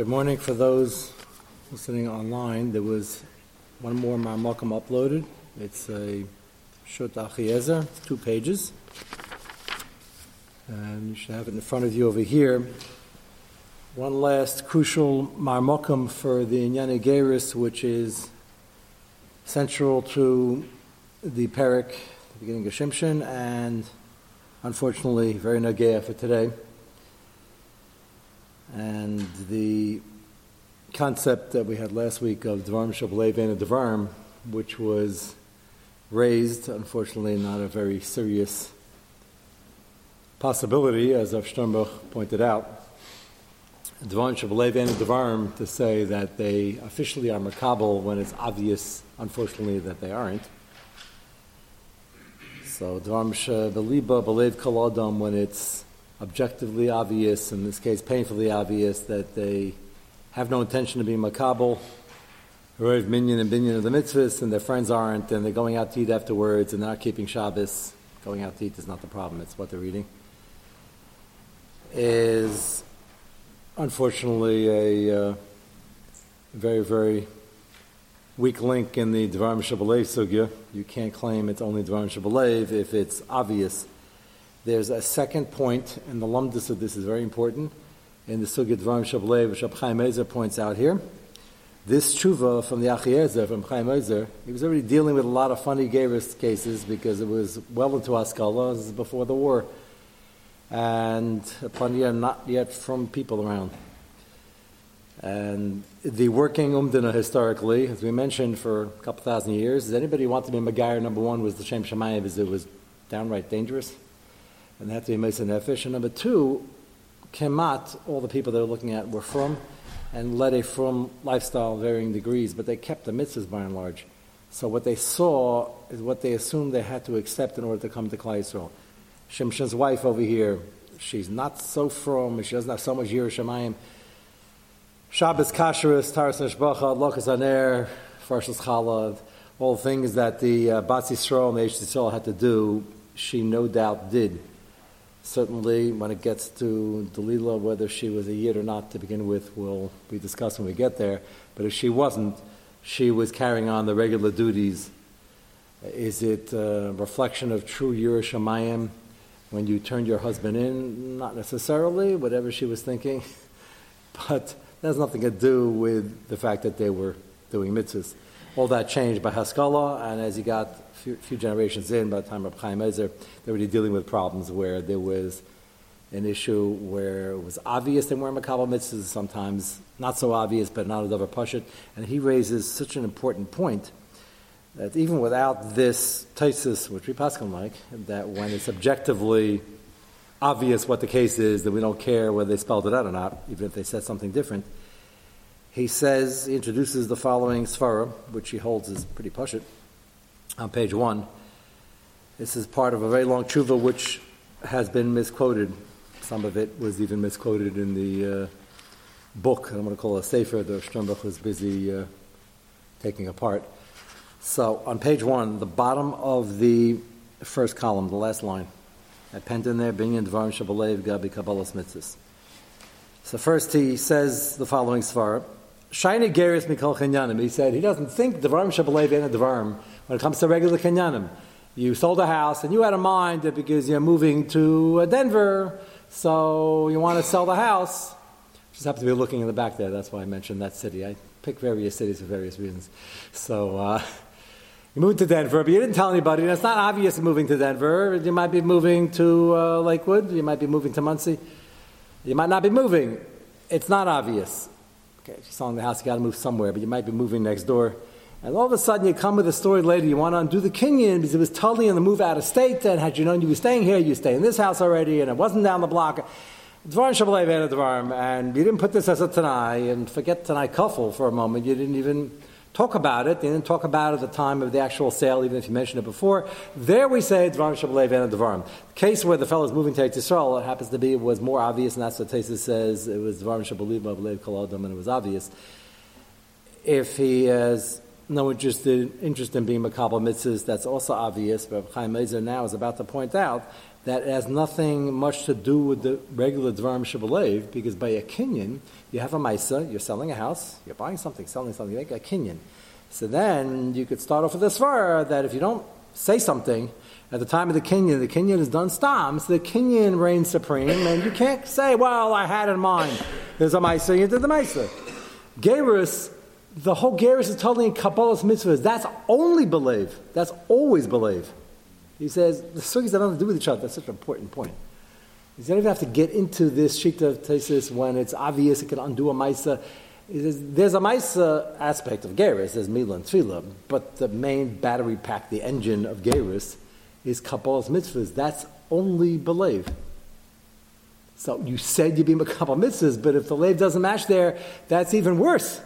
Good morning for those listening online. There was one more Marmokum uploaded. It's a Shut Achiezer, two pages. And you should have it in front of you over here. One last crucial Marmokum for the Inyane Geris, which is central to the Perik, the beginning of Shimshon, and unfortunately very Nagea for today. And the concept that we had last week of Dvarm Shabalev and Dvarm, which was raised, unfortunately, not a very serious possibility, as Av Sternbuch pointed out. Dvarm Shabalev and Dvarm to say that they officially are Makabal when it's obvious, unfortunately, that they aren't. So Dvarm Shabaliba Balev Kaladam when it's objectively obvious, in this case painfully obvious, that they have no intention to be makabel, Rov minyan and binyan of the mitzvahs, and their friends aren't, and they're going out to eat afterwards, and they're not keeping Shabbos. Going out to eat is not the problem; it's what they're eating. Is unfortunately a uh, very, very weak link in the Dvarim Shabbalev sugya. You can't claim it's only Dvarim Shabbalev if it's obvious there's a second point, and the lumdus of this is very important, in the Sugya Dvarim Shavlev, which Chaim Ezer points out here. This tshuva from the Achiezer, from Chaim Ezer, he was already dealing with a lot of funny Geras cases because it was well into Haskalah, this is before the war, and plenty of not yet from people around. And the working Umdina historically, as we mentioned for a couple thousand years, does anybody want to be Megayer number one was the Shem Shemayim because it was downright dangerous? And they have to be Mesa Nefesh. And number two, Kemat, all the people they're looking at were from and led a from lifestyle varying degrees, but they kept the mitzvahs by and large. So what they saw is what they assumed they had to accept in order to come to Klal Yisrael. Wife over here, she's not so from, she doesn't have so much Yiras Shamayim. Shabbos kashrus, taras neshbacha, lokas aner, farshas chalav, all things that the uh, Bat Yisrael and the Yisrael had to do, she no doubt did. Certainly, when it gets to Delilah, whether she was a yid or not to begin with, will be discussed when we get there. But if she wasn't, she was carrying on the regular duties. Is it a reflection of true Yiras Shamayim when you turned your husband in? Not necessarily, whatever she was thinking. But that has nothing to do with the fact that they were doing mitzvahs. All that changed by Haskalah, and as he got few, few generations in, by the time of Chaim Ezer, they were dealing with problems where there was an issue where it was obvious they weren't Makabal mitzvahs, sometimes not so obvious, but not a Dover Pashit. And he raises such an important point that even without this thesis, which we pass like, that when it's objectively obvious what the case is, that we don't care whether they spelled it out or not, even if they said something different, he says, he introduces the following svara, which he holds is pretty pushit on page one. This is part of a very long tshuva which has been misquoted. Some of it was even misquoted in the uh, book. I'm going to call it a sefer that Sternbuch was busy uh, taking apart. So on page one, the bottom of the first column, the last line, I penned in there, Binyan Dvarim Shabalev Gabi Kabbalas Mitzvahs. So first he says the following svara. Shaina Geris Mikol Chanyanim. He said he doesn't think Dvarim Shabalev and Dvarim when it comes to regular Kenyanim. You sold a house and you had a mind that because you're moving to Denver, so you want to sell the house. Just happen to be looking in the back there. That's why I mentioned that city. I pick various cities for various reasons. So uh, you moved to Denver, but you didn't tell anybody. It's not obvious moving to Denver. You might be moving to uh, Lakewood. You might be moving to Monsey. You might not be moving. It's not obvious. Okay, you're selling the house, you got to move somewhere, but you might be moving next door. And all of a sudden, you come with a story later, you want to undo the Kenyan because it was totally on the move out of state. And had you known you were staying here, you'd stay in this house already, and it wasn't down the block. Dvarim Shabbalei Dvarim, and you didn't put this as a Tanai, and forget Tanai Kuffel for a moment. You didn't even talk about it. You didn't talk about it at the time of the actual sale, even if you mentioned it before. There we say Dvarim Shabbalei Dvarim. The case where the fellow is moving to Israel, it happens to be, was more obvious, and that's what Tesa says. It was Dvarim Shabbalei Kol and it was obvious. If he has no interest in, interest in being Makabal mitzvahs, that's also obvious, but Chaim Ezer now is about to point out that has nothing much to do with the regular Dvarim Shabbalev, because by a Kenyan, you have a Maisa, you're selling a house, you're buying something, selling something, you make a Kenyan. So then you could start off with this far that if you don't say something at the time of the Kenyan, the Kenyan is done stam, so the Kenyan reigns supreme, and you can't say, well, I had in mind. There's a Maisa, you did the Maisa. Gerus the whole Geras is totally in Kabbalah's mitzvahs. That's only believe. That's always believe. He says the sugis have nothing to do with each other. That's such an important point. You don't even have to get into this shita of tesis when it's obvious it can undo a maisa. There's a maisa aspect of Geras, there's Mila and Tefillah, but the main battery pack, the engine of Geras, is Kabbalah's mitzvahs. That's only believe. So you said you'd be Makabal mitzvahs, but if the lave doesn't match there, that's even worse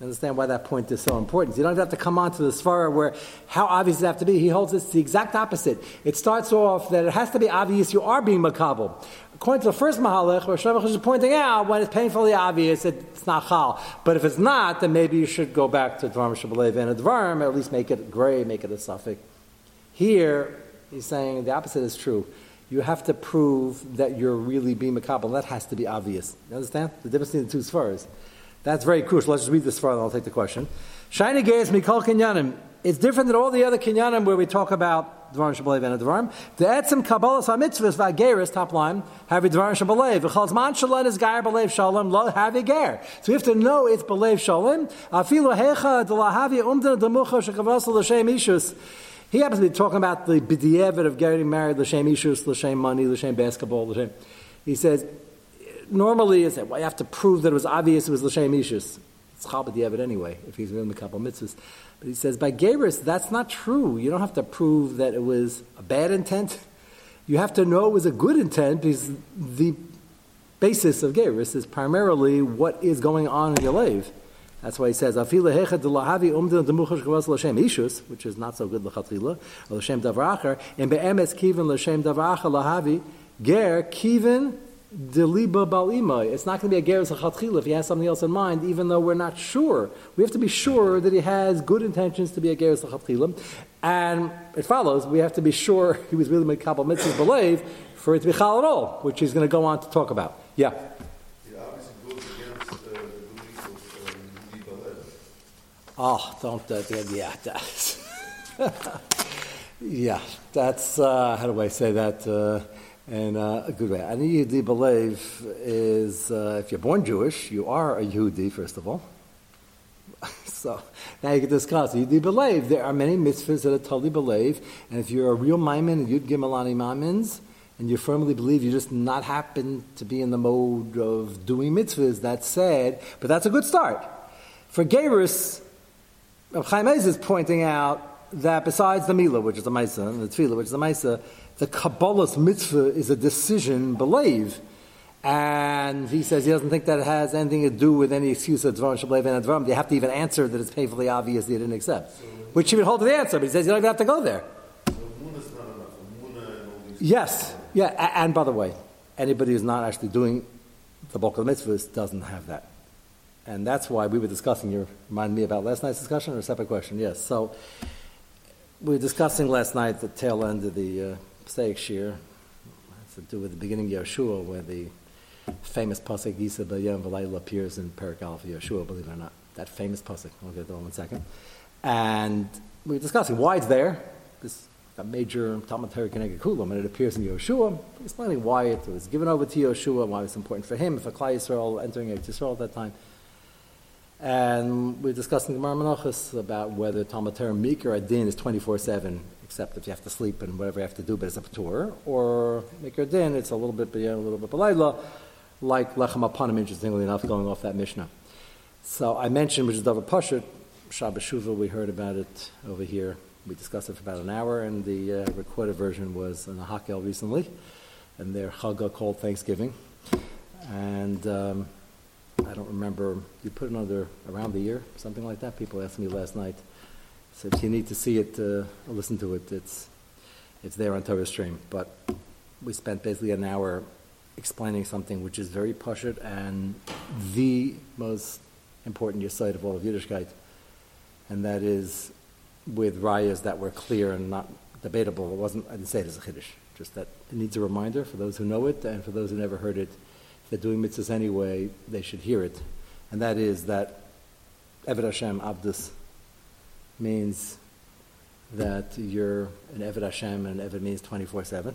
understand why that point is so important. You don't have to come on to the svara where how obvious it have to be. He holds it's the exact opposite. It starts off that it has to be obvious you are being makabel. According to the first mahalach, where Shlomo is pointing out when it's painfully obvious it's not chal. But if it's not, then maybe you should go back to dvarm shabalev and a dvarm, at least make it gray, make it a suffix. Here, he's saying the opposite is true. You have to prove that you're really being makabel. That has to be obvious. You understand the difference between the two svaras? That's very crucial. Let's just read this further and I'll take the question. Shiny Geis Mikol Kinyanim. It's different than all the other Kinyanim where we talk about Dvarim Shabalev and Dvarim. The Etzim Kabbalah Samitzvahs Vageris, top line, have a Dvarim Shabalev. Zman Shalom is Gair Balev Shalom, lo have a Ger. So we have to know it's Balev Shalom. Afilu Hecha Delahavi Umdan Demucha Shekavasal L'Shem Ishus. He happens to be talking about the b'di'evet of getting married, l'shem ishus, l'shem money, l'shem basketball, l'shem. He says, normally is that well, you have to prove that it was obvious it was l'shem ishus. It's chabad it anyway if he's in the couple mitzvahs. But he says by Geras that's not true. You don't have to prove that it was a bad intent. You have to know it was a good intent because the basis of Geras is primarily what is going on in your life. That's why he says, "Afila hechad lahavi umdin demuchash gavas l'shem ishus," which is not so good l'chatchila, l'shem davracher, and be'emes kiven l'shem davracher lahavi ger kiven Deliba balima. It's not going to be a geras hachatchila if he has something else in mind, even though we're not sure. We have to be sure that he has good intentions to be a geras hachatchila, and it follows we have to be sure he was really made kabbalah mitzvah believe for it to be chal at all, which he's going to go on to talk about. Yeah. Yeah, obviously vote against the beliefs of Libal. Oh, don't, uh, yeah, that's, yeah, that's, uh, how do I say that? Uh, in uh, a good way. An Yehudi believe is uh, if you're born Jewish, you are a Yehudi, first of all. so now you can discuss. Yehudi believe there are many mitzvahs that are totally believe, and if you're a real Maimon, and Yud Gimelani Maimons, and you firmly believe you just not happen to be in the mode of doing mitzvahs, that's sad, but that's a good start. For Gerus, Chaim is pointing out that besides the Mila, which is the Maisa, and the Tefillah, which is the Maisa, the Kabbalah's mitzvah is a decision, believe. And he says he doesn't think that it has anything to do with any excuse of Dvarim Shablev and Dvarim. They have to even answer that it's painfully obvious they didn't accept. Which he would hold to the answer, but he says you don't even have to go there. Yes, yeah, and by the way, anybody who's not actually doing the bulk of the mitzvahs doesn't have that. And that's why we were discussing, you remind me about last night's discussion or a separate question? Yes. So we were discussing last night the tail end of the uh, Pesach Shir. has to do with the beginning of Yeshua, where the famous pasuk Yisa B'Yom V'Layla appears in Perak Aleph Yeshua. Believe it or not, that famous pasuk. I'll get to that in one second. And we were discussing why it's there. This a major Talmud Torah Kulam, and it appears in Yeshua, explaining why it was given over to Yeshua, why it's important for him, for Klai Yisrael entering Eretz Yisrael at that time. And we are discussing the Menachos about whether Talmud Torah Mikra Adin is 24 7 except if you have to sleep and whatever you have to do, but it's a tour. Or your din, it's a little bit a little bit belayla, like lechem apanim, interestingly enough, going off that Mishnah. So I mentioned, which is Davar Pashat, Shabbat we heard about it over here. We discussed it for about an hour, and the uh, recorded version was in the Hakel recently, and their Chagah called Thanksgiving. And um, I don't remember, you put another around the year, something like that? People asked me last night. So if you need to see it, uh, listen to it, it's, it's there on Torah Stream. But we spent basically an hour explaining something which is very pashut and the most important yesod of all of Yiddishkeit. and that is with rayas that were clear and not debatable. It wasn't, I didn't say it as a chiddush, just that it needs a reminder for those who know it and for those who never heard it. They're doing mitzvahs anyway, they should hear it. And that is that Eved Hashem Abdus means that you're an Eved Hashem, and Eved means 24 7.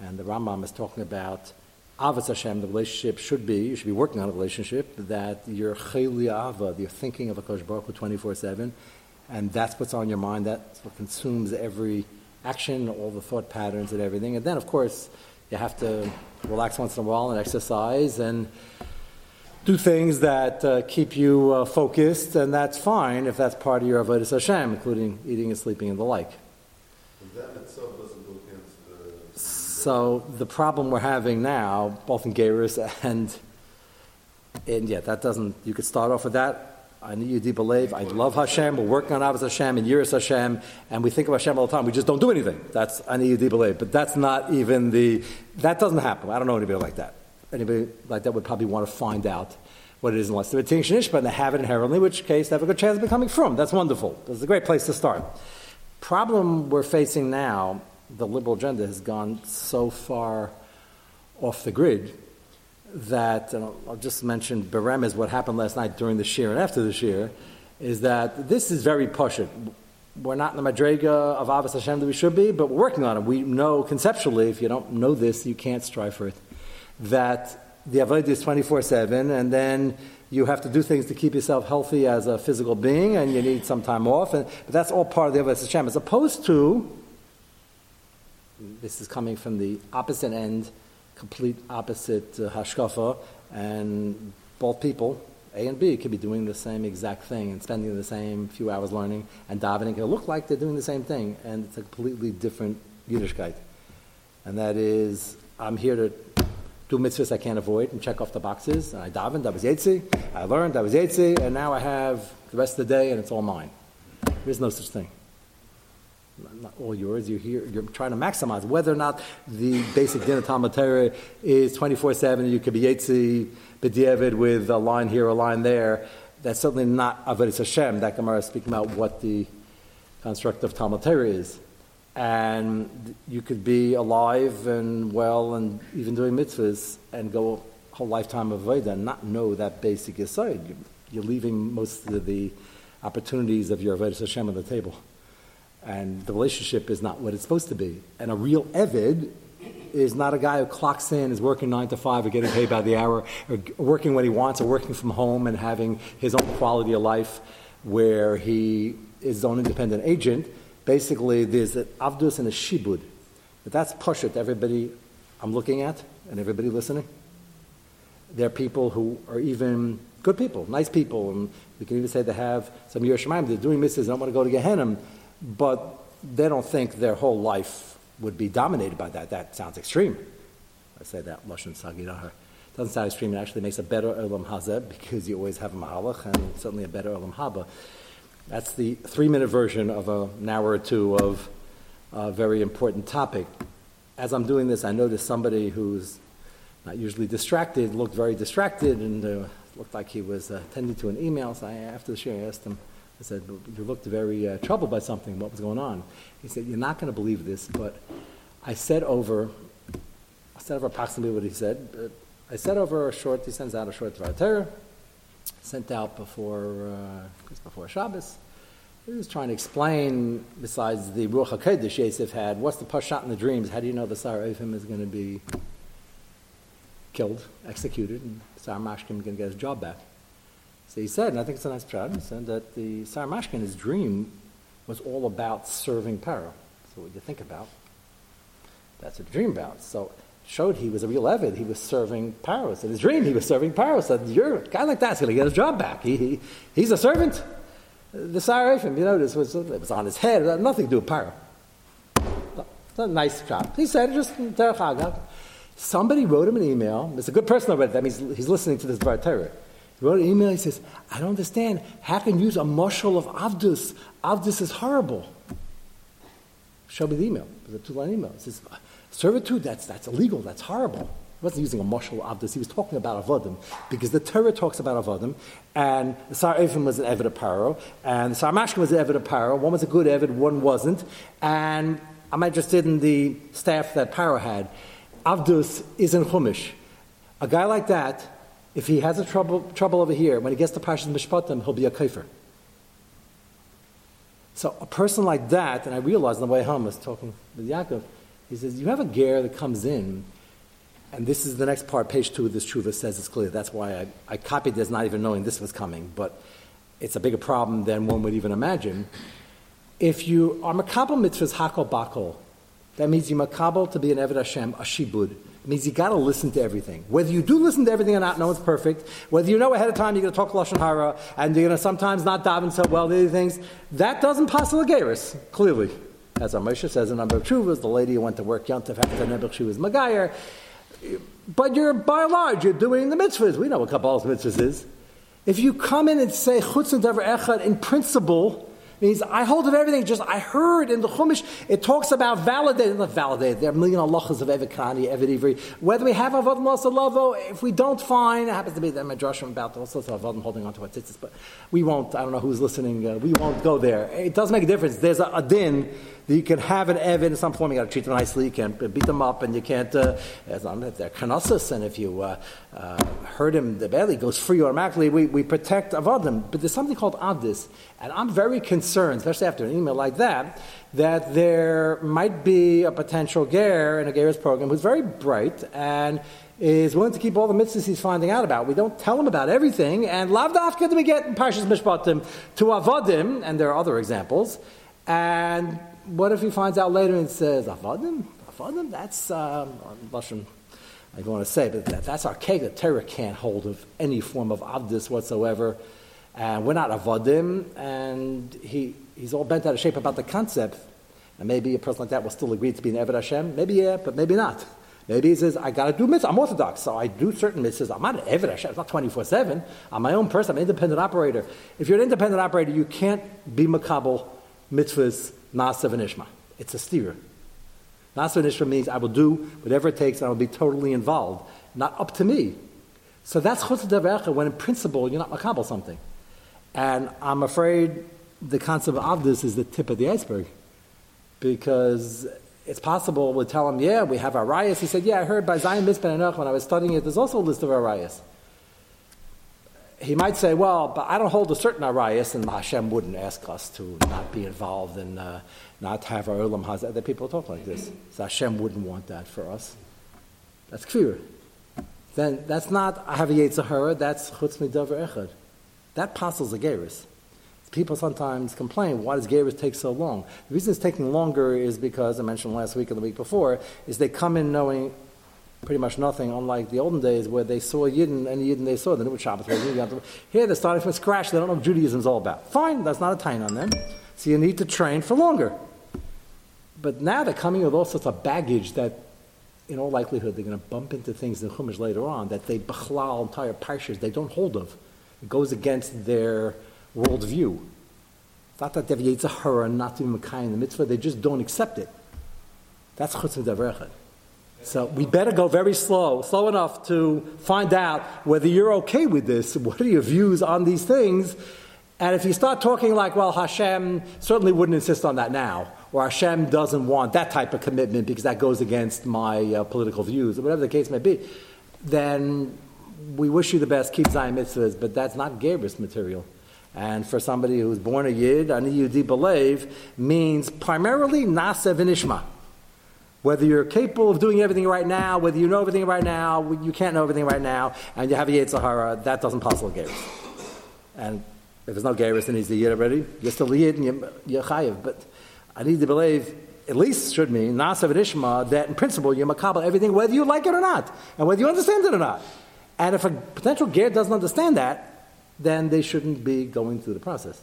And the Rambam is talking about Avos Hashem, the relationship should be, you should be working on a relationship, that you're Chayli Ava, you're thinking of a Kosh Baruch 24 7, and that's what's on your mind, that's what consumes every action, all the thought patterns and everything. And then, of course, you have to relax once in a while and exercise and do things that uh, keep you uh, focused, and that's fine if that's part of your avodas Hashem, including eating and sleeping and the like. So the problem we're having now, both in Geras and and yeah, that doesn't. You could start off with that. I need you to believe. I love Hashem. We're working on Avos Hashem and Yiras Hashem, and we think of Hashem all the time. We just don't do anything. That's I need you to believe. But that's not even the. That doesn't happen. I don't know anybody like that. Anybody like that would probably want to find out what it is unless they're a Ishba and they have it inherently, in which case they have a good chance of becoming from. That's wonderful. That's a great place to start. Problem we're facing now, the liberal agenda has gone so far off the grid that, and I'll, I'll just mention Berem is what happened last night during the Shir and after the Shir, is that this is very pushit. We're not in the Madrega of Avos Hashem that we should be, but we're working on it. We know conceptually, if you don't know this, you can't strive for it, that the Avodah is 24 7, and then you have to do things to keep yourself healthy as a physical being, and you need some time off. And, but that's all part of the Avodah Hashem, as opposed to, this is coming from the opposite end complete opposite uh, hashkafa, and both people, A and B, could be doing the same exact thing and spending the same few hours learning and davening. It'll look like they're doing the same thing, and it's a completely different Yiddishkeit. And that is, I'm here to do mitzvahs I can't avoid and check off the boxes. And I davened, I was Yetzi, I learned, I was Yetzi, and now I have the rest of the day and it's all mine. There's no such thing not all yours. You're here. You're trying to maximize whether or not the basic din of Talmud Torah is 24/7. You could be Yetzi b'diavad with a line here, a line there. That's certainly not avodas Hashem. That Gemara is speaking about what the construct of Talmud Torah is. And you could be alive and well and even doing mitzvahs and go a whole lifetime of Veda and not know that basic aside. You're leaving most of the opportunities of your avodas Hashem on the table and the relationship is not what it's supposed to be. And a real Evid is not a guy who clocks in, is working nine to five, or getting paid by the hour, or working when he wants, or working from home and having his own quality of life where he is his own independent agent. Basically, there's an avdus and a shibud. But that's pushit, everybody I'm looking at and everybody listening. There are people who are even good people, nice people, and we can even say they have some Yiras Shamayim, they're doing misses, they don't want to go to Gehenna, but they don't think their whole life would be dominated by that. That sounds extreme. I say that, Lashon Sagirahar. Doesn't sound extreme. It actually makes a better Olam Hazeh because you always have a Mahalach and certainly a better Olam Haba. That's the three minute version of an hour or two of a very important topic. As I'm doing this, I noticed somebody who's not usually distracted looked very distracted and uh, looked like he was uh, attending to an email. So I, after the show, I asked him, I said, You looked very uh, troubled by something. What was going on? He said, You're not going to believe this, but I said over, I said over approximately what he said. I said over a short, he sends out a short Torah, sent out before, uh, just before Shabbos. He was trying to explain, besides the Ruach HaKodesh Yosef had, what's the Pashat in the dreams? How do you know the Sar Ephim is going to be killed, executed, and Sar Mashkim is going to get his job back? So he said, and I think it's a nice pshat, he said that the Saramashkin, his dream was all about serving Paro. So what you think about, that's what a dream about. So showed he was a real Evid. He was serving Paro. So in his dream, he was serving Paro. Said, you're a guy like that's going to get his job back. He, he, he's a servant. The Sarafim, you notice, was, it was on his head. It had nothing to do with Paro. It's a nice job. He said, just uh, Somebody wrote him an email. It's a good person already. That means he's listening to this Bar Torah. Wrote an email, he says, I don't understand. How can you use a mushal of Avdus? Avdus is horrible. Show me the email. It was a two line email. It says, servitude, that's, that's illegal, that's horrible. He wasn't using a martial avdus. He was talking about avodim because the Torah talks about avodim, and the Sar Ephraim was an Eved Paro, and the Sar Mashkin was an Eved Paro. One was a good Eved, one wasn't. And I'm interested in the staff that Paro had. Avdus is in Chumash. A guy like that, if he has a trouble, trouble over here, when he gets to Parshas Mishpatim, he'll be a kafir. So a person like that, and I realized on the way home, I was talking with Yaakov, he says, you have a ger that comes in and this is the next part, page two of this tshuva says it's clear. That's why I, I copied this not even knowing this was coming, but it's a bigger problem than one would even imagine. If you are makabel mitzvahs hakol bakol, that means you makabel to be an Eved Hashem, a shibud. It means you got to listen to everything. Whether you do listen to everything or not, no one's perfect. Whether you know ahead of time you're going to talk lashon hara and you're going to sometimes not daven so well, the things, that doesn't pass the geras, clearly. As our Moshe says in a number of tshuvas, the lady who went to work Yontif after Nebuch, she was Magayer. But you're by and large, you're doing the mitzvahs. We know what Kabbalah's mitzvahs is. If you come in and say chutz and davar echad in principle, means I hold of everything. Just I heard in the Chumash it talks about validating, not validated. There are a million halachas of Evikani, Evid Ivri. Whether we have avodim lavo, if we don't find, it happens to be that Midrashim about all sorts of holding on to our tzitzis, but we won't. I don't know who's listening. Uh, we won't go there. It does make a difference. There's a, a din you can have an Evan in some form, you got to treat them nicely, you can't beat them up, and you can't, uh, as long as they're knossos, and if you uh, uh, hurt him, the belly goes free automatically. We, we protect avodim. But there's something called avdis, and I'm very concerned, especially after an email like that, that there might be a potential ger in a ger's program who's very bright and is willing to keep all the mitzvahs he's finding out about. We don't tell him about everything, and lavdafka do we get in Parshas Mishpatim to avodim, and there are other examples, and what if he finds out later and says, Avadim? Avadim? That's, um, I don't want to say, but that, that's archaic. The Torah can't hold of any form of Avdis whatsoever. And we're not Avadim, and he, he's all bent out of shape about the concept. And maybe a person like that will still agree to be an Eved Hashem. Maybe yeah, but maybe not. Maybe he says, I got to do mitzvahs. I'm Orthodox, so I do certain mitzvahs. I'm not an Eved Hashem. It's not 24 7. I'm my own person. I'm an independent operator. If you're an independent operator, you can't be makabel mitzvahs V'nishma. It's a steer. V'nishma means I will do whatever it takes and I will be totally involved. Not up to me. So that's chutz devecha when in principle you're not makabel something. And I'm afraid the concept of this is the tip of the iceberg. Because it's possible we'll tell him, yeah, we have rayas. He said, yeah, I heard by Zion Enoch when I was studying it, there's also a list of rayas he might say, well, but I don't hold a certain arayas, and Hashem wouldn't ask us to not be involved and uh, not have our ulam hazah. That people talk like this. So Hashem wouldn't want that for us. That's clear. Then that's not I have a Yetzirah, that's chutz midavar echad. That passes a geris. People sometimes complain, why does geris take so long? The reason it's taking longer is because, I mentioned last week and the week before, is they come in knowing pretty much nothing, unlike the olden days where they saw Yidden and Yidden they saw. What Shabbos was. Here they're starting from scratch. They don't know what Judaism is all about. Fine, that's not a time on them. So you need to train for longer. But now they're coming with all sorts of baggage that, in all likelihood, they're going to bump into things in Chumash later on that they bechlal entire parshas they don't hold of. It goes against their worldview. Not that they have Yetzirah not to be Makai in the mitzvah, they just don't accept it. That's Chutz Midavrechad. So we better go very slow, slow enough to find out whether you're okay with this. What are your views on these things? And if you start talking like, well, Hashem certainly wouldn't insist on that now, or Hashem doesn't want that type of commitment because that goes against my uh, political views, or whatever the case may be, then we wish you the best, keep Zion mitzvahs, but that's not Gabrus material. And for somebody who's born a Yid, an Yudi believe, means primarily Nasa Vinishma. Whether you're capable of doing everything right now, whether you know everything right now, you can't know everything right now, and you have a Yetzirah, that doesn't pass the Geras. And if there's no Geras, then he's the Yid already. You're still the Yid and you're, you're Chayiv. But I need to believe, at least should mean, Nasav and Ishma, that in principle you're Makabal everything, whether you like it or not, and whether you understand it or not. And if a potential Ger doesn't understand that, then they shouldn't be going through the process.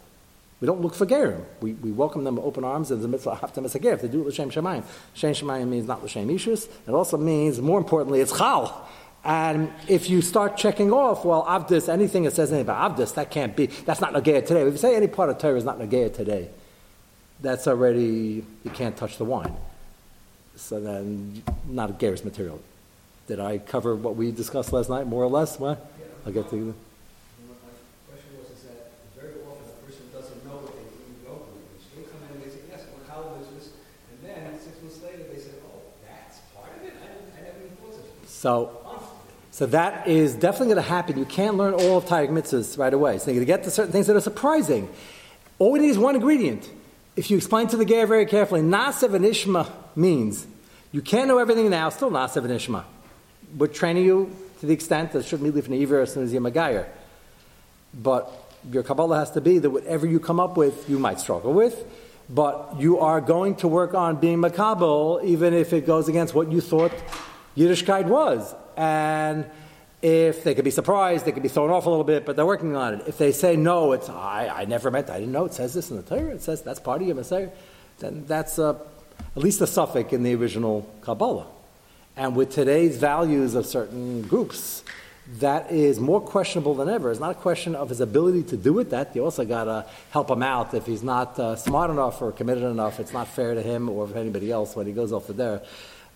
We don't look for gerim. We, we welcome them with open arms and the mitzvah haftam as a. If they do it l'shem shemayim, shem shemayim means not l'shem ishus. It also means, more importantly, it's chal. And if you start checking off, well, avdis, anything that says anything about avdis, that can't be. That's not nagaya today. If you say any part of Torah is not nagaya today, that's already you can't touch the wine. So then, not a gerus material. Did I cover what we discussed last night, more or less? What? I'll get to you. My question was is that very often a person doesn't know what they didn't go through. They still come in and they say, yes, I'm a college this, and then six months later they say, oh, that's part of it? I, didn't, I never even thought of it. So, so that is definitely going to happen. You can't learn all of Taryag mitzvahs right away. So you're going to get to certain things that are surprising. All we need is one ingredient. If you explain to the guy very carefully, Nasev and Ishma means you can't know everything now, still Nasev and Ishma. We're training you to the extent that shouldn't be leaving the Iver as soon as you're Magayer. But your Kabbalah has to be that whatever you come up with, you might struggle with, but you are going to work on being Makabal, even if it goes against what you thought Yiddishkeit was. And if they could be surprised, they could be thrown off a little bit, but they're working on it. If they say, no, it's, I, I never meant, I didn't know, it says this in the Torah, it says that's part of your Messiah, then that's a, at least a suffix in the original Kabbalah. And with today's values of certain groups, that is more questionable than ever. It's not a question of his ability to do it. That you also got to help him out. If he's not uh, smart enough or committed enough, it's not fair to him or anybody else when he goes off the there.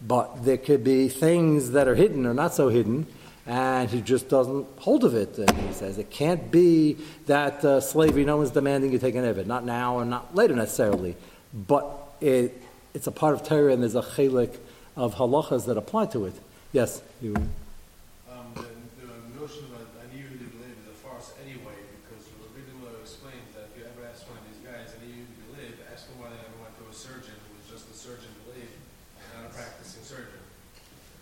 But there could be things that are hidden or not so hidden, and he just doesn't hold of it. And he says it can't be that uh, slavery, no one's demanding you take an of it, not now and not later necessarily. But it, it's a part of Torah, and there's a chelik of halachas that apply to it. Yes, you. Um, the, the notion of an even to believe is a farce anyway, because Rabbi Miller explains that if you ever ask one of these guys, an even to believe, ask them why they ever went to a surgeon who was just a surgeon believe, and not a practicing surgeon.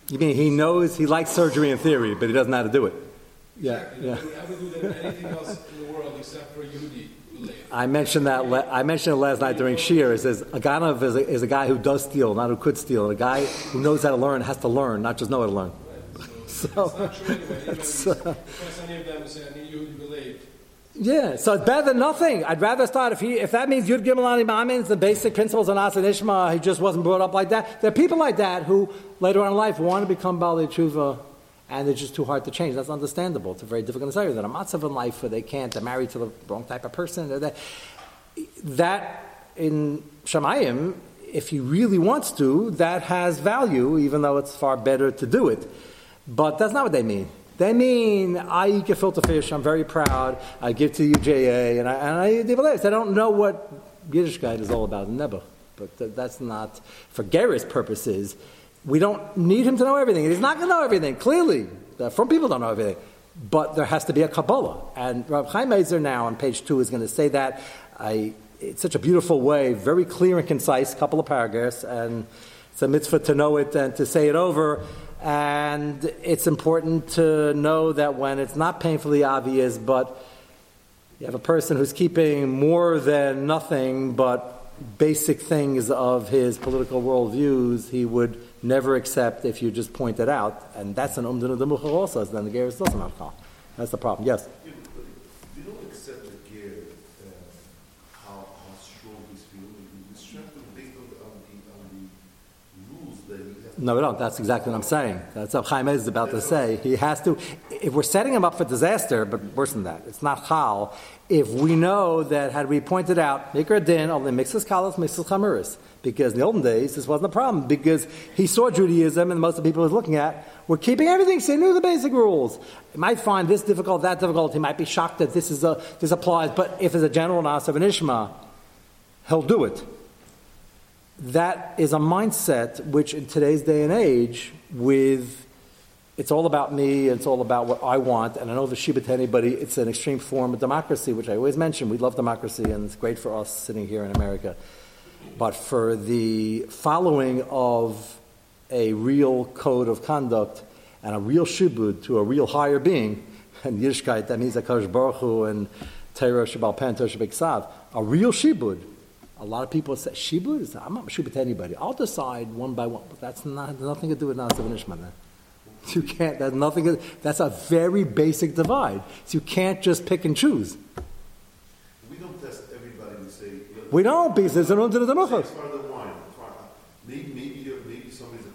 You mean he knows he likes surgery in theory, but he doesn't know how to do it? Yeah, Exactly. yeah. They would ever do that anything else in the world except for Yehudi. I mentioned that. Le- I mentioned it last night during Shir. It says a ganav is a, is a guy who does steal, not who could steal. A guy who knows how to learn has to learn, not just know how to learn. So, So, it's not true anyway. Even it's, uh, any of them say, I need Yehudi believe, yeah, so it's better than nothing. I'd rather start if he if that means Yud Ani Ma'amin, the basic principles of Nas and Ishma. He just wasn't brought up like that. There are people like that who later on in life want to become Bali Tshuva, and they're just too hard to change. That's understandable. It's a very difficult to say. They're a matzav in life where they can't. They're married to the wrong type of person. They're that that in Shemayim, if he really wants to, that has value, even though it's far better to do it. But that's not what they mean. They mean, I eat gefilte fish, I'm very proud, I give to the UJA, and I, and I they believe. They don't know what Yiddishkeit is all about in Nebuch. But th- that's not, for Geras purposes, we don't need him to know everything. He's not going to know everything, clearly. The from people don't know everything. But there has to be a Kabbalah. And Rabbi Chaim Ezer now on page two is going to say that. I, it's such a beautiful way, very clear and concise, couple of paragraphs, and it's a mitzvah to know it and to say it over. And it's important to know that when it's not painfully obvious, but you have a person who's keeping more than nothing but basic things of his political worldviews, he would never accept if you just point it out. And that's an umdun of the also, so then the Geras doesn't have call. That's the problem. Yes? Yeah, but they don't accept the gear, uh, how, how strong he's feeling. We strengthen based on the, on the, on the rules that he has. No, we don't. That's exactly what I'm saying. That's what Chaim is about to say. He has to, if we're setting him up for disaster, but worse than that, it's not chal, if we know that, had we pointed out, Mikra Din only mixes kalas, mixes chamuris. Because in the olden days, this wasn't a problem, because he saw Judaism, and most of the people he was looking at were keeping everything, so he knew the basic rules. He might find this difficult, that difficult, he might be shocked that this, is a, this applies, but if it's a general nas of an Ishma, he'll do it that is a mindset which in today's day and age with it's all about me it's all about what i want and i know the shiba to anybody it's an extreme form of democracy which i always mention. We love democracy and it's great for us sitting here in america. But for the following of a real code of conduct and a real shibud to a real higher being and Yiddishkeit, that means Akash Baruch Hu and Torah Shabbal Pen, Torah a real shibud a lot of people say shibud. Is, I'm not shibud to anybody. I'll decide one by one. But that's not nothing to do with Nasav and You can't. That's nothing. That's a very basic divide. So you can't just pick and choose. We don't test everybody and say, look, We don't because there's an under the say muchas. it's part of the wine. Fine. Maybe, maybe, maybe somebody's a.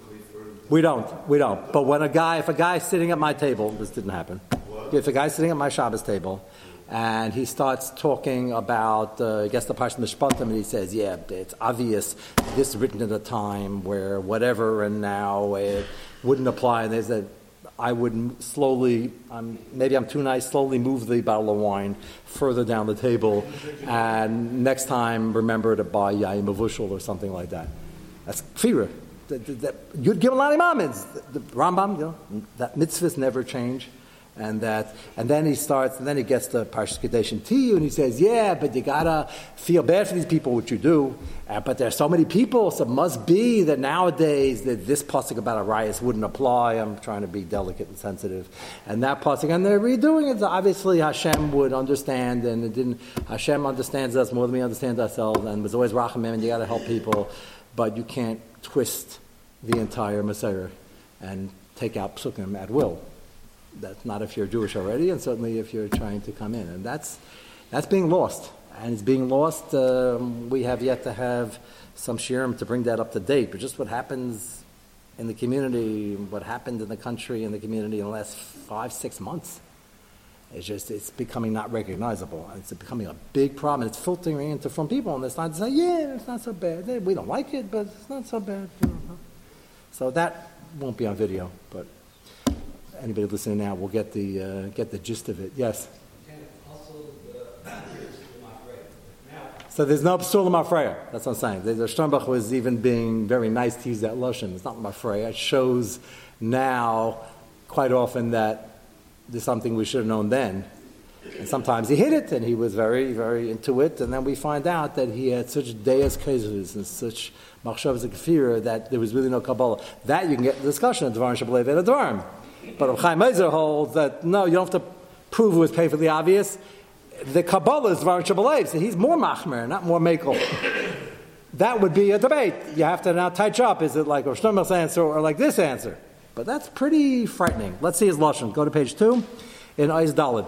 We don't. We don't. But when a guy, if a guy's sitting at my table, this didn't happen. If a guy's sitting at my Shabbos table, and he starts talking about, uh, I guess the Parshat Mishpatim, and he says, "Yeah, it's obvious. This is written at a time where whatever, and now it, wouldn't apply. And they said, I would slowly, maybe I'm too nice, slowly move the bottle of wine further down the table, and next time remember to buy yaim mavushal or something like that. That's kfira. You'd give a lot of the Rambam, you know, that mitzvahs never change. And that, and then he starts, and then he gets to Parshas Kadeshin Tiyu, and he says, "Yeah, but you gotta feel bad for these people, which you do. Uh, but there's so many people, so it must be that nowadays that this pasuk about Arias wouldn't apply. I'm trying to be delicate and sensitive, and that pasuk, and they're redoing it. Obviously, Hashem would understand, and it didn't. Hashem understands us more than we understand ourselves, and was always rachamim, and you got to help people, but you can't twist the entire Messiah and take out psukim at will. That's not if you're Jewish already, and certainly if you're trying to come in. And that's, that's being lost. And it's being lost. Um, we have yet to have some shirim to bring that up to date. But just what happens in the community, what happened in the country, in the community in the last five, six months, it's just, it's becoming not recognizable. And it's becoming a big problem. And it's filtering into from people. And it's not to say, yeah, it's not so bad. We don't like it, but it's not so bad. So that won't be on video, but anybody listening now will get the, uh, get the gist of it. Yes? The So there's no psulim mafreya. That's what I'm saying. The, the Sternbuch was even being very nice to use that lotion. It's not mafreya. It shows now quite often that there's something we should have known then. And sometimes he hit it, and he was very, very into it. And then we find out that he had such deus cases and such machshavas kafira that there was really no kabbalah. That you can get in discussion at Dvarim Shabbat and. But Chaim Ezer holds that no, you don't have to prove it was painfully obvious. The Kabbalah is Dvarim Shabbat, so he's more machmer, not more makel. That would be a debate. You have to now touch up. Is it like Hashanah's answer or like this answer? But that's pretty frightening. Let's see his lashon. Go to page two in Eis Dalid.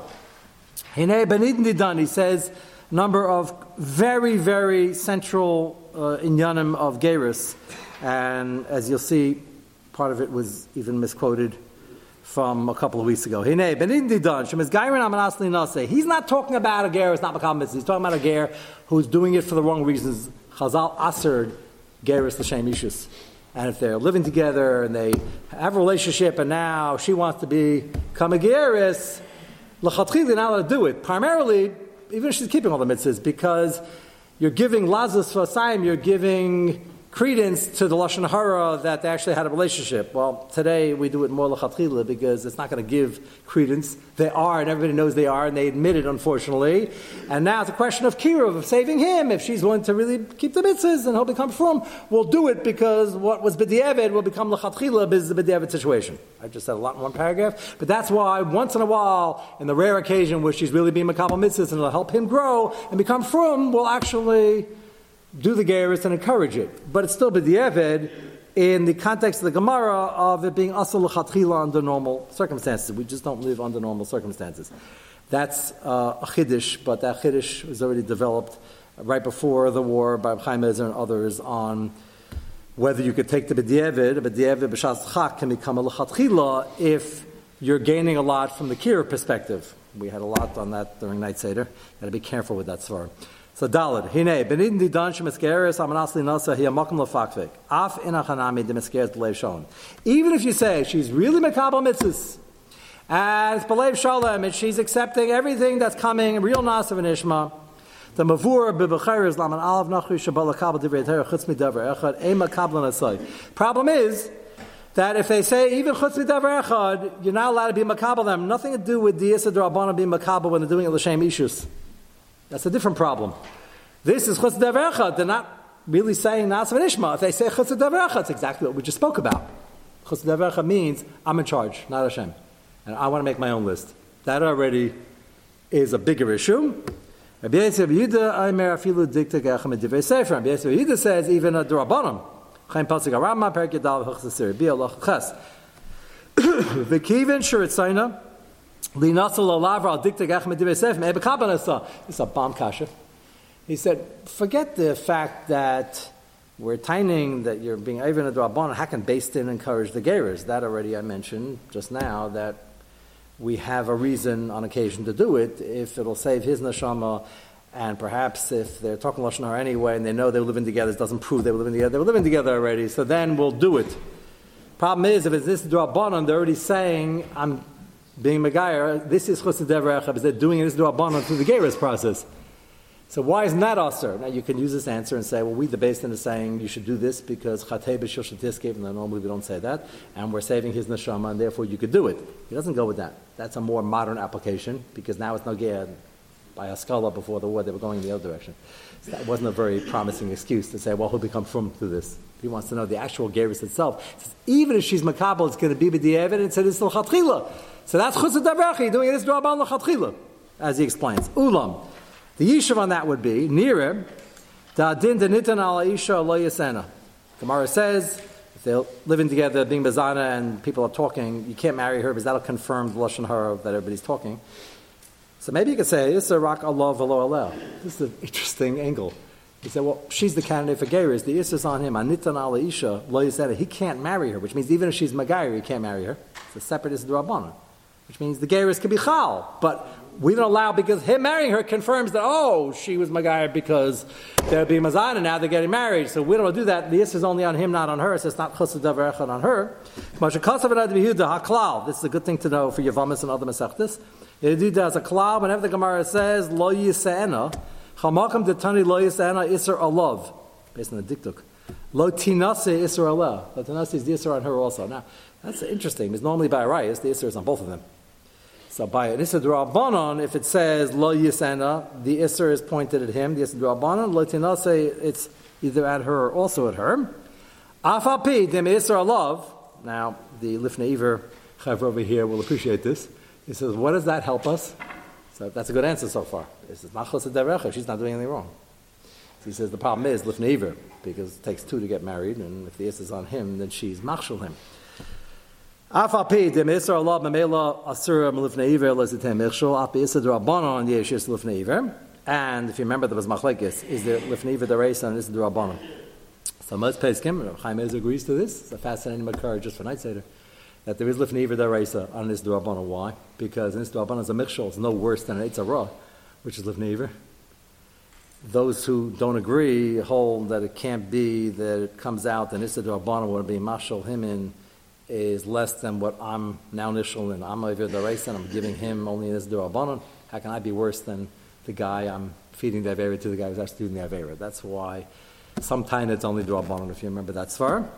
Hine benidin. He says number of very very central uh, inyanim of Gerus, and as you'll see, part of it was even misquoted from a couple of weeks ago. He's not talking about a ger. It's not makam. He's talking about a ger who's doing it for the wrong reasons. Chazal asered gerus l'shem ishus. And if they're living together and they have a relationship, and now she wants to become a geris, l'chatchil they're not allowed to do it. Primarily, even if she's keeping all the mitzvahs, because you're giving lazas for you're giving credence to the lashon hara that they actually had a relationship. Well, today we do it more l'chatchila because it's not going to give credence. They are, and everybody knows they are, and they admit it, unfortunately. And now it's a question of kiruv, of saving him. If she's willing to really keep the mitzvahs and he'll become from, we'll do it because what was b'di'evid will become l'chatchila because the b'di'evid situation. I just said a lot in one paragraph, but that's why once in a while, in the rare occasion where she's really being makabel mitzvahs and it'll help him grow and become from, we'll actually do the Geras and encourage it. But it's still b'di'evid in the context of the Gemara of it being asal l'chatchila under normal circumstances. We just don't live under normal circumstances. That's uh, a chiddush, but that chiddush was already developed right before the war by Chaim and others on whether you could take the b'di'evid, a b'di'evid b'shas chak can become a l'chatchila if you're gaining a lot from the kira perspective. We had a lot on that during Night Seder. Got to be careful with that svar. So Dalid, hine, benin di dan shemiskeres amanasli nasa hiya makom lefakvik. Af inachanami de miskeres belev shalom. Even if you say she's really mekabel mitzvahs, and it's belev shalom, and she's accepting everything that's coming, real nasa and the mavur bebecher is laman alav nachri shabala kabel divrei terech chutz midavar echad ema kablan asay. Problem is that if they say even chutz midavar echad, you're not allowed to be makabel them. Nothing to do with Rabbanah being makabel when they're doing it l'shem ishus. That's a different problem. This is chutz devercha. They're not really saying Nasav and Ishma. If they say chutz devercha, it's exactly what we just spoke about. Chutz devercha means I'm in charge, not Hashem. And I want to make my own list. That already is a bigger issue. Rabbi Yisrael Yehuda, Aimer afilu dikta gachem divrei sefer. Rabbi Yisrael Yehuda says even a durabanim. Chaim pasuk arama perik yadal v'chasir bi Allah ches. V'kivin shuritzayna. It's a bomb kasha. He said, forget the fact that we're tining that you're being even a drabon. How can based in encourage the geras? That already I mentioned just now that we have a reason on occasion to do it if it'll save his neshama. And perhaps if they're talking Lashon Hara anyway and they know they're living together, it doesn't prove they were living together. They were living together already, so then we'll do it. Problem is, if it's this Drabanan, they're already saying, I'm being Megayer, this is Chus Devrecha, because they're doing this Drabanan through the Geras process. So why isn't that usher? Now you can use this answer and say, well, we the basin is saying you should do this because chatei b'shushatis even though normally we don't say that, and we're saving his neshama, and therefore you could do it. He doesn't go with that. That's a more modern application because now it's no by scholar before the war they were going in the other direction. So that wasn't a very promising excuse to say, well, he'll become from through this. He wants to know the actual Geras itself. Says, even if she's makabel, it's going to be the evidence that it's still chatchila. So that's chutz doing it as draban lechatchila, as he explains. Ulam. The yishuv on that would be nearer da din denitan ala isha lo yasena. Gemara says if they're living together, being bazana, and people are talking, you can't marry her because that'll confirm the lashon hara that everybody's talking. So maybe you could say this is a rak Allah v'lo Allah. This is an interesting angle. He said, well, she's the candidate for Geras. The is on him. Anitan ala isha lo yasena. He can't marry her, which means even if she's Magair, he can't marry her. It's a separate is the which means the Geras can be chal. But we don't allow because him marrying her confirms that oh she was Magayah because they're being Mazan and now they're getting married. So we don't do that. The is only on him, not on her. So it's not Chassid Davar on her. This is a good thing to know for Yavamis and other Masechtas. It as a klal whenever the Gemara says lo yisena chamakam detani lo yisana iser alav based on the diktuk. Lo tinase iser alav. Lo tinase is the iser on her also. Now that's interesting because normally by Arias the iser is on both of them. So by an Issa Drabanan, if it says Lo yisana, the Isser is pointed at him, the Issa Drabanan, Lo Tinase, it's either at her or also at her. Afapi, Dem Isser love. Now, the Lifnei Iver Chaver over here will appreciate this. He says, what does that help us? So that's a good answer so far. She's not doing anything wrong. So he says, the problem is Lifnei Iver, because it takes two to get married, and if the Isser is on him, then she's Machshel him. Afapi de Misar Allah Mamela Asura Malifnei Iver Lezitem Michshol Api Issa Drabanon Yeshis Lifnei Iver. And if you remember, there was Machlekes, is there Lifnei Iver the Dereisa and Issa Drabanon. So most Peskim, Chaim agrees to this. It's a fascinating makar just for night seder. That there is Lifnei Iver Dereisa on this Drabanon. Why? Because this Drabanon is a Michshol. It's no worse than an Eitzah which is Lifnei Iver. Those who don't agree hold that it can't be that it comes out that Issa Drabanon would be Mashal him in is less than what I'm now initial and I'm the race and I'm giving him only this durabanon. How can I be worse than the guy I'm feeding the avera to the guy who's actually doing the avera? That's why sometimes it's only durabanon if you remember that svar.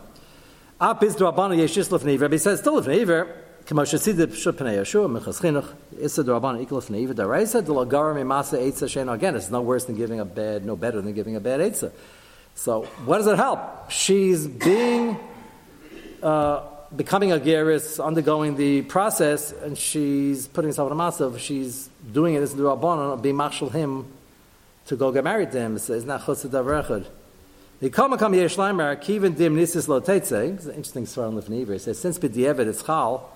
Ab bis du abana yeshis lefnei Rabbi says still lefnei neiver, K'moshe sidid pshut pnei Yeshua minchas chinuch isa du abana ikal lefnei iver. Daraisa de lagar mimasa eitza shen again. It's no worse than giving a bad, no better than giving a bad eitza. So what does it help? She's being. Uh, becoming a geris, undergoing the process, and she's putting herself in a masav, she's doing it as the rabbanon, be marshal him to go get married to him. It's not chesed avrechad. The kama kam leimer, kivin dim nisis lo teitze, it's an interesting story on Lifnei It says, since b'di'evet it's chal,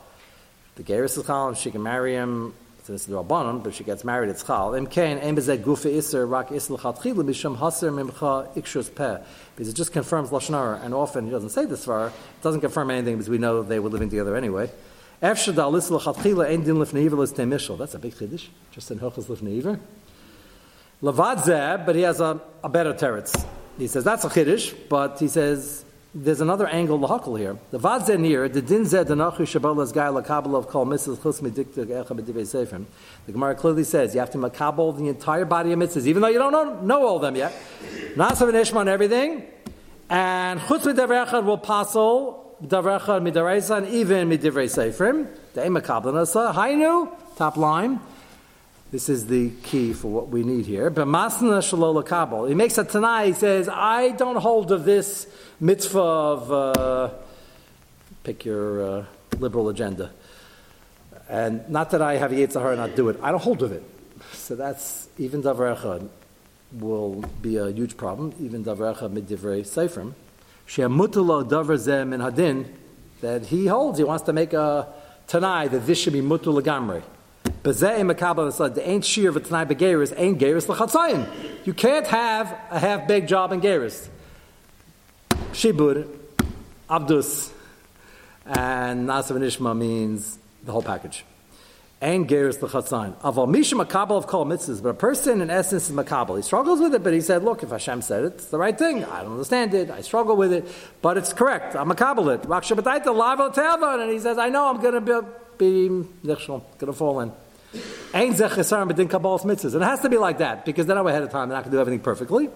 the geris is chal, she can marry him, so this is the rabbanon, but she gets married, it's chal. Im kain, em bezeh gufe iser, rak isel chatchilu, misham haser mimcha ikshus peh because it just confirms Lashon and often he doesn't say this far, it doesn't confirm anything because we know they were living together anyway. That's a big chiddush, just in Hilchas Lifnei Iver. But he has a, a better teretz. He says that's a chiddush, but he says there's another angle lahakal here. The vad near the din zeh denachu shabalas guy lakabel of kol mitzvahs echa medivei seifim. The Gemara clearly says you have to makabel the entire body of mitzvahs, even though you don't know, know all of them yet. Nasav and ishma and everything, and chutz midavrechad will passel davrechad midaraisa and even midivrei seifim. The makabel nasa hainu top line. This is the key for what we need here. But masna shalola kabel. He makes a tanai. He says, "I don't hold of this." mitzvah of uh, pick your uh, liberal agenda. And not that I have and not do it, I don't hold of it. So that's even Davrecha will be a huge problem, even Davrecha midivrei seifrim. She'amutalo davar zem in hadin, that he holds, he wants to make a tanai that this should be mutul lagamri. Ain't ain't geris. You can't have a half baked job in geris. Shibur, Abdus, and Nasav and Ishma means the whole package. and Geras the Chatzain. Aval Misha Makabal of Kol Mitzvahs, but a person in essence is Makabal. He struggles with it, but he said, look, if Hashem said it, it's the right thing. I don't understand it. I struggle with it, but it's correct. I'm Makabal it. Rak Shabbatayta Laval Tevon, and he says, I know I'm going to be, be going to fall in. Ein Zech Chesarim B'din Kabbalas Mitzvahs. And it has to be like that, because they know ahead of time not going to do everything perfectly.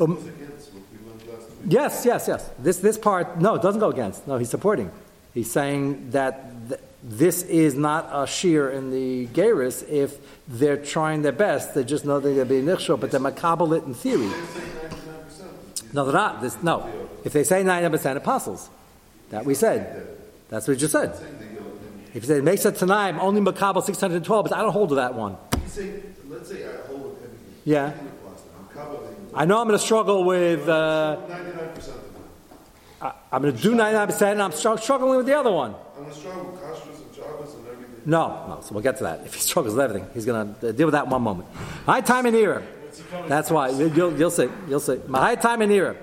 Um, against what we last week. Yes, yes, yes. This, this part, no, it doesn't go against. No, he's supporting. He's saying that th- this is not a shear in the Geras if they're trying their best. They just know they're going to be nichshel, but they're makabel it in theory. They say 99%. No, they're not. This, no. If they say 99% apostles, that we said. That's what we just said. If he said, it makes it tonight, I'm only makabel 612, but I don't hold to that one. Say, let's say I hold with everything. Yeah. I know I'm going to struggle with, uh, 99% of them. I- I'm going to do 99%, and I'm struggling with the other one. I'm going to struggle with kashrus and Shabbos and everything. No, no. So we'll get to that. If he struggles with everything, he's going to deal with that in one moment. My time in era. That's why you- you'll, you'll see. You'll see. My high time in era.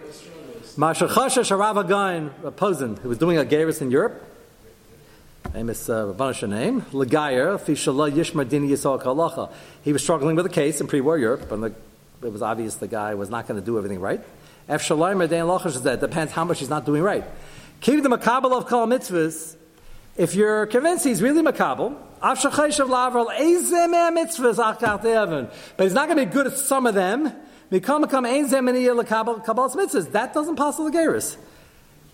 Mashachasha Sharav Again, Posen, who was doing a Geras in Europe. Famous uh, Rabbanish name, Yisrael Kalacha. He was struggling with a case in pre-war Europe, and the, it was obvious the guy was not going to do everything right. F Shalom Dain Lachash said, depends how much he's not doing right. Keep the makabel of kol mitzvahs. If you're convinced he's really makabel. But he's not going to be good at some of them. That doesn't pass the geras.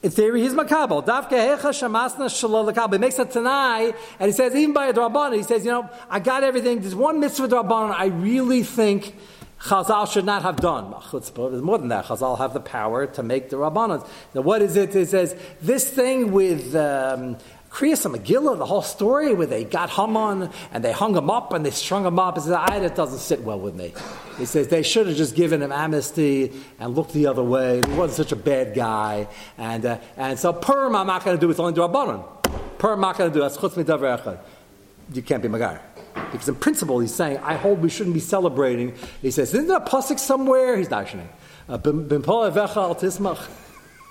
In theory, he's makabel. Davke hecha shamasna shalol lekabel. He makes a tanai, and he says, even by a drabanan, he says, you know, I got everything. There's one mitzvah drabanan I really think Chazal should not have done. There's more than that. Chazal have the power to make the rabbanan. Now, what is it? It says this thing with. Um, Kriyas and Megillah, the whole story where they got Haman and they hung him up and they strung him up. He says, ah, that doesn't sit well with me. He says, they should have just given him amnesty and looked the other way. He wasn't such a bad guy. And, uh, and so Purim I'm not going to do, it's only Rabbanon. Purim I'm not going to do, that's chutz midavar echad. You can't be Magar. Because in principle, he's saying, I hold we shouldn't be celebrating. He says, isn't there a pasuk somewhere? He's darshaning. Uh,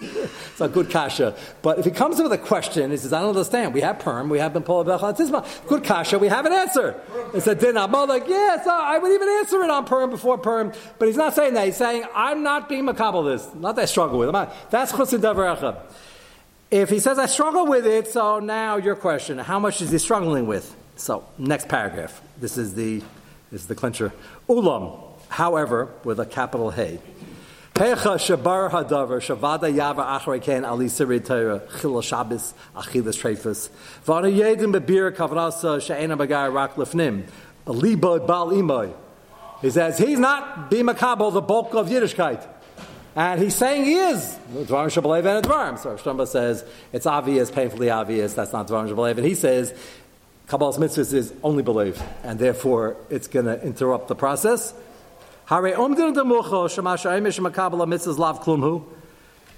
It's a good kasha. But if he comes with a question, he says, I don't understand. We have perm, we have been al tismach. Good kasha, we have an answer. It's a din like, yes, I would even answer it on perm before perm. But he's not saying that. He's saying, I'm not being makabel this. Not that I struggle with. Not, that's midavar. If he says, I struggle with it, so now your question, how much is he struggling with? So, next paragraph. This is the, this is the clincher. Ulam, however, with a capital Hey. Pecha shabar hadavar shavada yava achrei ken ali siri Torah chila Shabbos achilas treifus v'ana yedim bebir kavanasa she'ena bagai rak lefnim libod bal imoy. He says he's not bimakabel the bulk of Yiddishkeit. And he's saying he is. Dvarim Shabalev and Dvarim. So Shtamba says it's obvious, painfully obvious, that's not Dvarim Shabalev. And he says Kabbalah's mitzvahs is only believe, and therefore it's going to interrupt the process.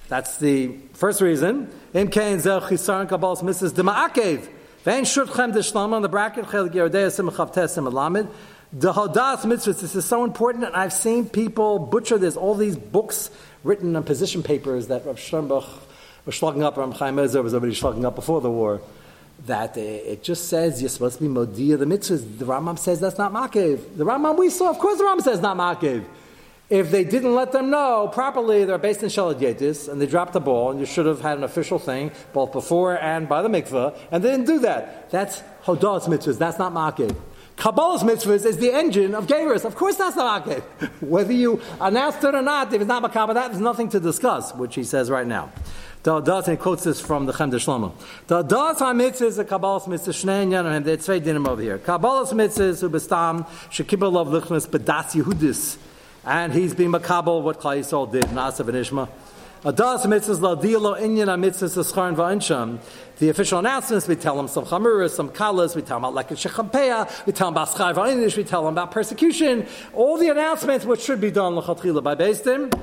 That's the first reason. Im kain zel mitzvahs dema'akev. Vein on the bracket chel. The Hadas mitzvahs, this is so important, and I've seen people butcher this. All these books written on position papers that Rav Sternbuch was slugging up, Rav Chaim Ozer was already slugging up before the war, that it just says you're supposed to be Modia the mitzvahs. The Rambam says that's not Makev. The Rambam we saw, of course the Rambam says not Makev. If they didn't let them know properly, they're based in Shalad and they dropped the ball, and you should have had an official thing, both before and by the mikveh, and they didn't do that. That's Hodas mitzvahs, that's not Makev. Kabbalah's mitzvahs is the engine of Geras. Of course that's not Makev. Whether you announced it or not, if it's not Makabah, that is nothing to discuss, which he says right now. Adas, and he quotes this from the Chemdas Shlomo. Adas HaMitzvah is a Kabbalah's mitzvah, Shnei and there are two dinim over here. Kabbalah's mitzvah is Ubestam, Shekibel of Lichnas, Bedas Yehudis. And he's being Makabal, what Klai Yisrael did, Nasav and Ishma. Adas mitzvahs la dilo inyan mitzvahs escharn va'insham. The official announcements, we tell them some chamuras, some kalas, we tell them about lekit shechampeya, we tell them about schar va'inish, we tell them about persecution. All the announcements which should be done l'chatchila by en amakev.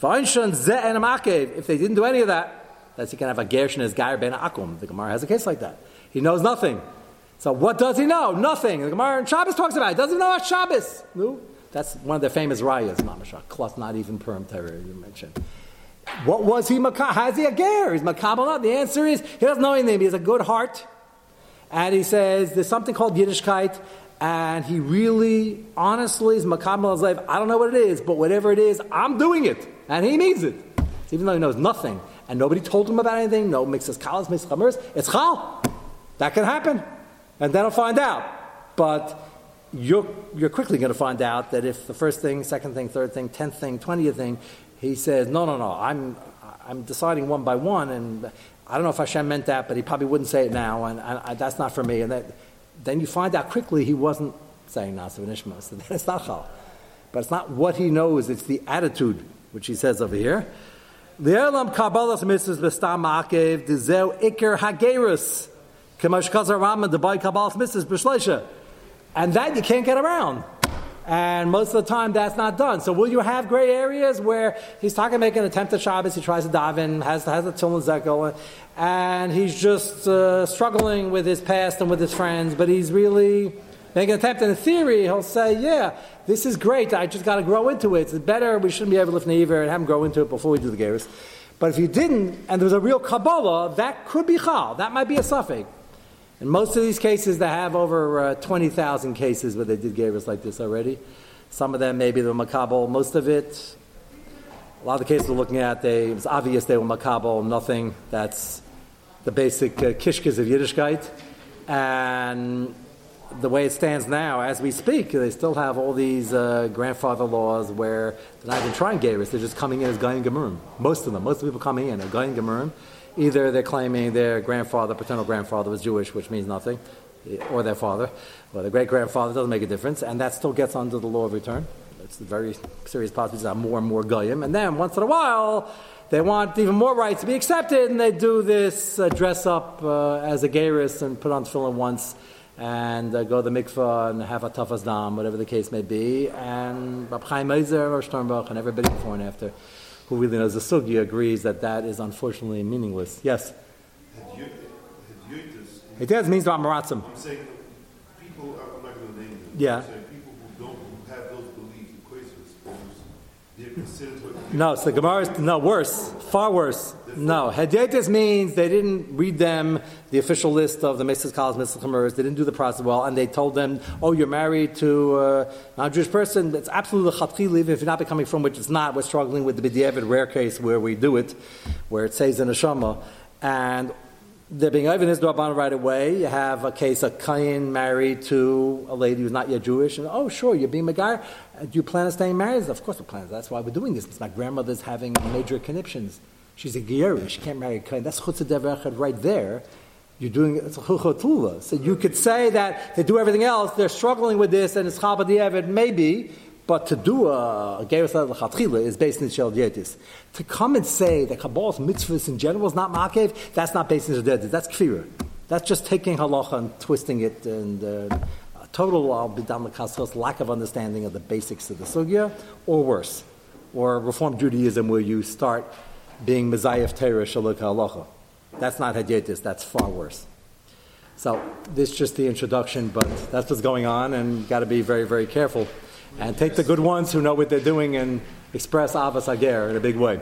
If they didn't do any of that, that's you can have a gershon as gair ben akum. The Gemara has a case like that. He knows nothing. So what does he know? Nothing. The Gemara in Shabbos talks about it. He doesn't know about Shabbos. No? That's one of the famous rayas, Mamashah. Klus, not even Purim Torah, you mentioned. What was he? Has he a ger? He's makabel not? The answer is he doesn't know anything. He has a good heart, And he says there's something called Yiddishkeit, and he really, honestly, is makabel azlev. I don't know what it is, but whatever it is, I'm doing it, and he means it, even though he knows nothing, and nobody told him about anything. No mixes kalas, mixes chamers. It's chal. That can happen, and then I'll find out. But you're, you're quickly going to find out that if the first thing, second thing, third thing, tenth thing, twentieth thing, he says, no, no, no, I'm, I'm deciding one by one, and I don't know if Hashem meant that, but he probably wouldn't say it now, and, and that's not for me. And that, then you find out quickly he wasn't saying Nasa Nishma, so it's not Chal. But it's not what he knows, it's the attitude, which he says over here. The Elam Kabbalah Mitzvahs Bestam Akev, Dezeu Iker Hagerus, Kamash Kazar Rama, the Bay Kabbalah Mitzvahs B'Shleisha. And that you can't get around. And most of the time, that's not done. So, will you have gray areas where he's talking, to make an attempt at Shabbos, he tries to dive in, has, has a Tillman Zekel, and he's just uh, struggling with his past and with his friends, but he's really making an attempt. In theory, he'll say, Yeah, this is great, I just got to grow into it. It's better, we shouldn't be able to lift Neiver and have him grow into it before we do the Geras. But if you didn't, and there was a real Kabbalah, that could be Chal, that might be a suffix. In most of these cases, they have over uh, 20,000 cases where they did Geras like this already. Some of them maybe the Makabal. Most of it, a lot of the cases we're looking at, they, it was obvious they were Makabal, nothing. That's the basic uh, kishkas of Yiddishkeit. And the way it stands now, as we speak, they still have all these uh, grandfather laws where they're not even trying Geras, they're just coming in as Gayin Gemurim. Most of them, most of the people coming in are Gayin Gemurim. Either they're claiming their grandfather, paternal grandfather, was Jewish, which means nothing, or their father, or their great grandfather, doesn't make a difference, and that still gets under the law of return. It's a very serious possibility to have more and more goyim. And then once in a while, they want even more rights to be accepted, and they do this uh, dress up uh, as a gayris and put on tefillin once and uh, go to the mikvah and have a tafas dam, whatever the case may be. And Rab Chaim or Sternbuch and everybody before and after who really knows the sugi agrees that that is unfortunately meaningless. Yes? Hedyotis means Ramaratzim. I'm saying people, I'm not going to name them. Yeah. I'm saying people who don't, who have those beliefs, equations, they're considered No, so the Gemara is, no, worse, far worse. No, Hedyetis means they didn't read them the official list of the Mrs. College, Mrs. They didn't do the process well, and they told them, oh, you're married to uh, a non-Jewish person, it's absolutely chatchil, even if you're not becoming from, which it's not, we're struggling with the B'diavad rare case where we do it, where it says in a Shama, and they're being even his Rabban right away. You have a case of Cain married to a lady who's not yet Jewish, and oh, sure, you're being Megar. Do you plan on staying married? Of course, we plan. That's why we're doing this. Because my grandmother's having major conniptions. She's a Giyari. She can't marry a Cain. That's Chutz right there. You're doing it's a chuchotula. So you could say that they do everything else. They're struggling with this, and it's chabad maybe. But to do a, a Lechatchila is based in Shel Dietis. To come and say that Kabbalah's mitzvahs in general is not Makev, that's not based in Shel Dietis. That's Kfira. That's just taking halacha and twisting it and uh, total al bidam lack of understanding of the basics of the sugya, or worse, or Reform Judaism where you start being Messiah Torah Shaluk halacha. That's not Hadyetis, that's far worse. So this is just the introduction, but that's what's going on, and got to be very, very careful and take the good ones who know what they're doing and express Avas Ager in a big way.